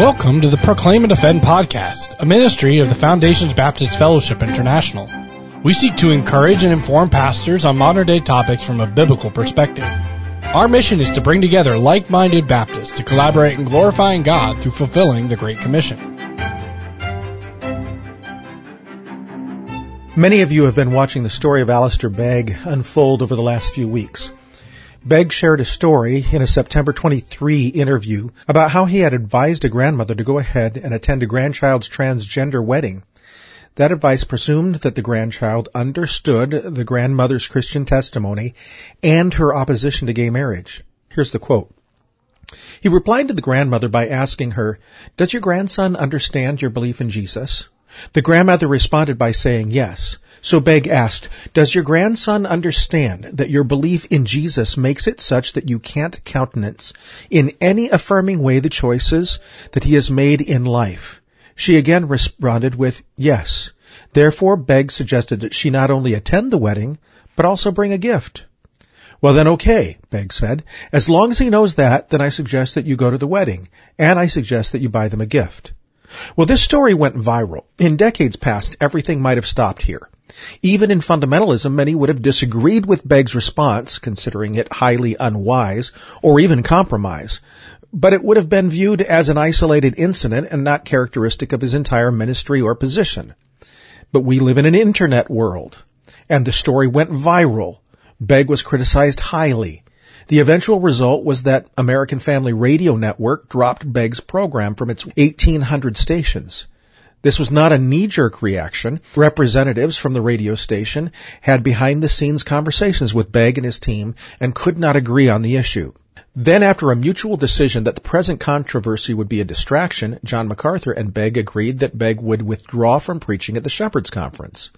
Welcome to the Proclaim and Defend podcast, a ministry of the Foundations Baptist Fellowship International. We seek to encourage and inform pastors on modern day topics from a biblical perspective. Our mission is to bring together like-minded Baptists to collaborate in glorifying God through fulfilling the Great Commission. Many of you have been watching the story of Alistair Begg unfold over the last few weeks. Begg shared a story in a September 23 interview about how he had advised a grandmother to go ahead and attend a grandchild's transgender wedding. That advice presumed that the grandchild understood the grandmother's Christian testimony and her opposition to gay marriage. Here's the quote. He replied to the grandmother by asking her, Does your grandson understand your belief in Jesus? The grandmother responded by saying yes. So Begg asked, Does your grandson understand that your belief in Jesus makes it such that you can't countenance in any affirming way the choices that he has made in life? She again responded with yes. Therefore, Begg suggested that she not only attend the wedding, but also bring a gift. Well then okay, Begg said. As long as he knows that, then I suggest that you go to the wedding, and I suggest that you buy them a gift. Well, this story went viral. In decades past, everything might have stopped here. Even in fundamentalism, many would have disagreed with Begg's response, considering it highly unwise, or even compromise. But it would have been viewed as an isolated incident and not characteristic of his entire ministry or position. But we live in an internet world, and the story went viral. Begg was criticized highly. The eventual result was that American Family Radio Network dropped Begg's program from its 1800 stations. This was not a knee-jerk reaction. Representatives from the radio station had behind-the-scenes conversations with Begg and his team and could not agree on the issue. Then after a mutual decision that the present controversy would be a distraction, John MacArthur and Begg agreed that Begg would withdraw from preaching at the Shepherds Conference.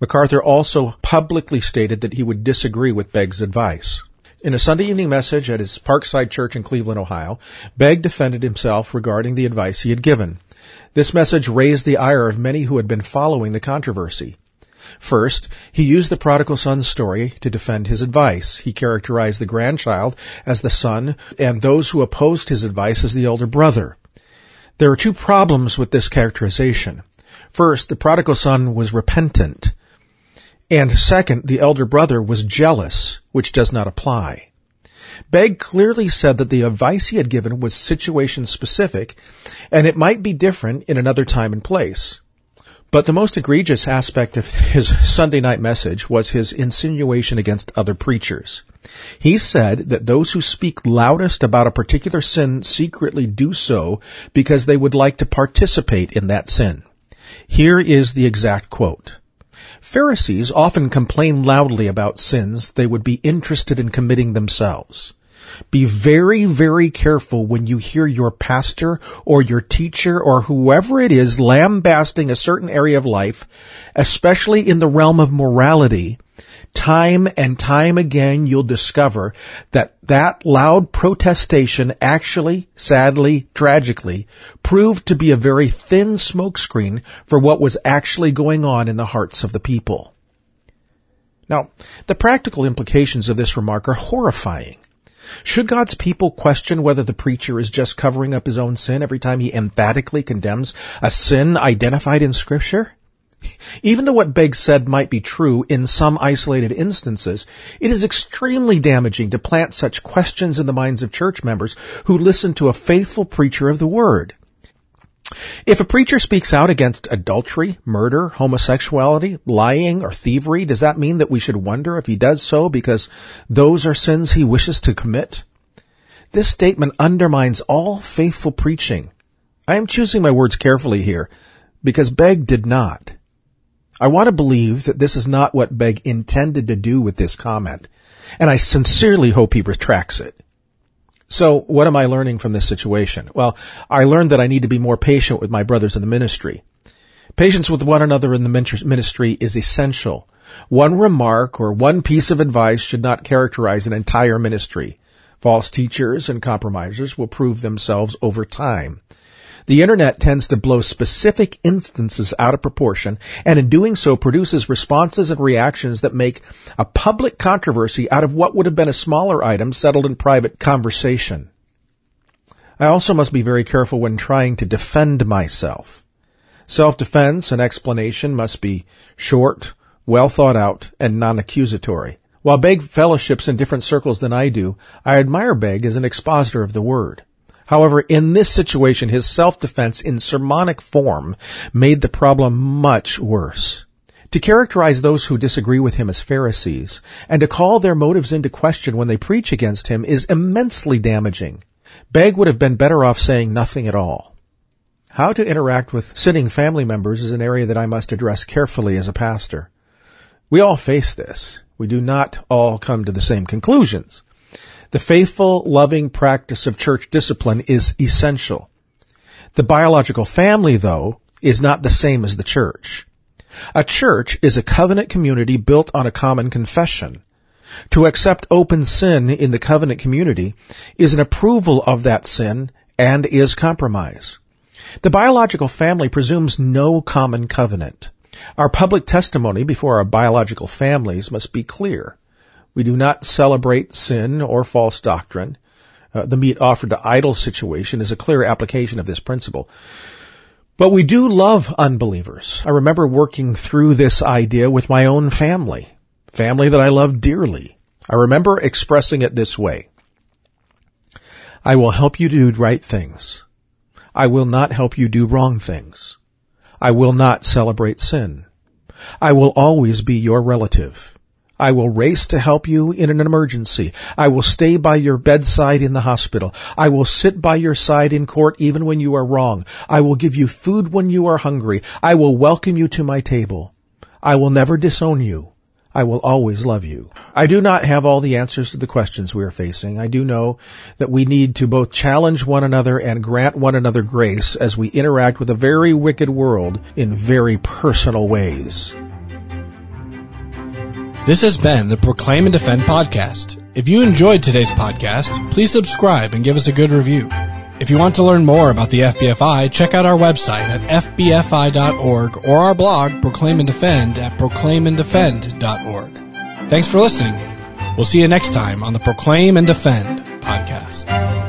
MacArthur also publicly stated that he would disagree with Begg's advice. In a Sunday evening message at his Parkside Church in Cleveland, Ohio, Begg defended himself regarding the advice he had given. This message raised the ire of many who had been following the controversy. First, he used the prodigal son story to defend his advice. He characterized the grandchild as the son and those who opposed his advice as the elder brother. There are two problems with this characterization. First, the prodigal son was repentant. And second, the elder brother was jealous, which does not apply. Begg clearly said that the advice he had given was situation specific, and it might be different in another time and place. But the most egregious aspect of his Sunday night message was his insinuation against other preachers. He said that those who speak loudest about a particular sin secretly do so because they would like to participate in that sin. Here is the exact quote. Pharisees often complain loudly about sins they would be interested in committing themselves. Be very, very careful when you hear your pastor or your teacher or whoever it is lambasting a certain area of life, especially in the realm of morality, time and time again you'll discover that that loud protestation actually, sadly, tragically, proved to be a very thin smokescreen for what was actually going on in the hearts of the people. Now, the practical implications of this remark are horrifying. Should God's people question whether the preacher is just covering up his own sin every time he emphatically condemns a sin identified in Scripture? Even though what Begg said might be true in some isolated instances, it is extremely damaging to plant such questions in the minds of church members who listen to a faithful preacher of the Word. If a preacher speaks out against adultery, murder, homosexuality, lying, or thievery, does that mean that we should wonder if he does so because those are sins he wishes to commit? This statement undermines all faithful preaching. I am choosing my words carefully here because Begg did not. I want to believe that this is not what Begg intended to do with this comment, and I sincerely hope he retracts it. So, what am I learning from this situation? Well, I learned that I need to be more patient with my brothers in the ministry. Patience with one another in the ministry is essential. One remark or one piece of advice should not characterize an entire ministry. False teachers and compromisers will prove themselves over time. The internet tends to blow specific instances out of proportion and in doing so produces responses and reactions that make a public controversy out of what would have been a smaller item settled in private conversation. I also must be very careful when trying to defend myself. Self-defense and explanation must be short, well thought out, and non-accusatory. While Begg fellowships in different circles than I do, I admire Begg as an expositor of the Word. However, in this situation, his self-defense in sermonic form made the problem much worse. To characterize those who disagree with him as Pharisees, and to call their motives into question when they preach against him is immensely damaging. Begg would have been better off saying nothing at all. How to interact with sinning family members is an area that I must address carefully as a pastor. We all face this. We do not all come to the same conclusions. The faithful, loving practice of church discipline is essential. The biological family, though, is not the same as the church. A church is a covenant community built on a common confession. To accept open sin in the covenant community is an approval of that sin and is compromise. The biological family presumes no common covenant. Our public testimony before our biological families must be clear. We do not celebrate sin or false doctrine. Uh, the meat offered to idols situation is a clear application of this principle. But we do love unbelievers. I remember working through this idea with my own family family that I love dearly. I remember expressing it this way. I will help you do right things. I will not help you do wrong things. I will not celebrate sin. I will always be your relative. I will race to help you in an emergency. I will stay by your bedside in the hospital. I will sit by your side in court even when you are wrong. I will give you food when you are hungry. I will welcome you to my table. I will never disown you. I will always love you. I do not have all the answers to the questions we are facing. I do know that we need to both challenge one another and grant one another grace as we interact with a very wicked world in very personal ways. This has been the Proclaim and Defend podcast. If you enjoyed today's podcast, please subscribe and give us a good review. If you want to learn more about the FBFI, check out our website at fbfi.org or our blog, Proclaim and Defend, at proclaimanddefend.org. Thanks for listening. We'll see you next time on the Proclaim and Defend podcast.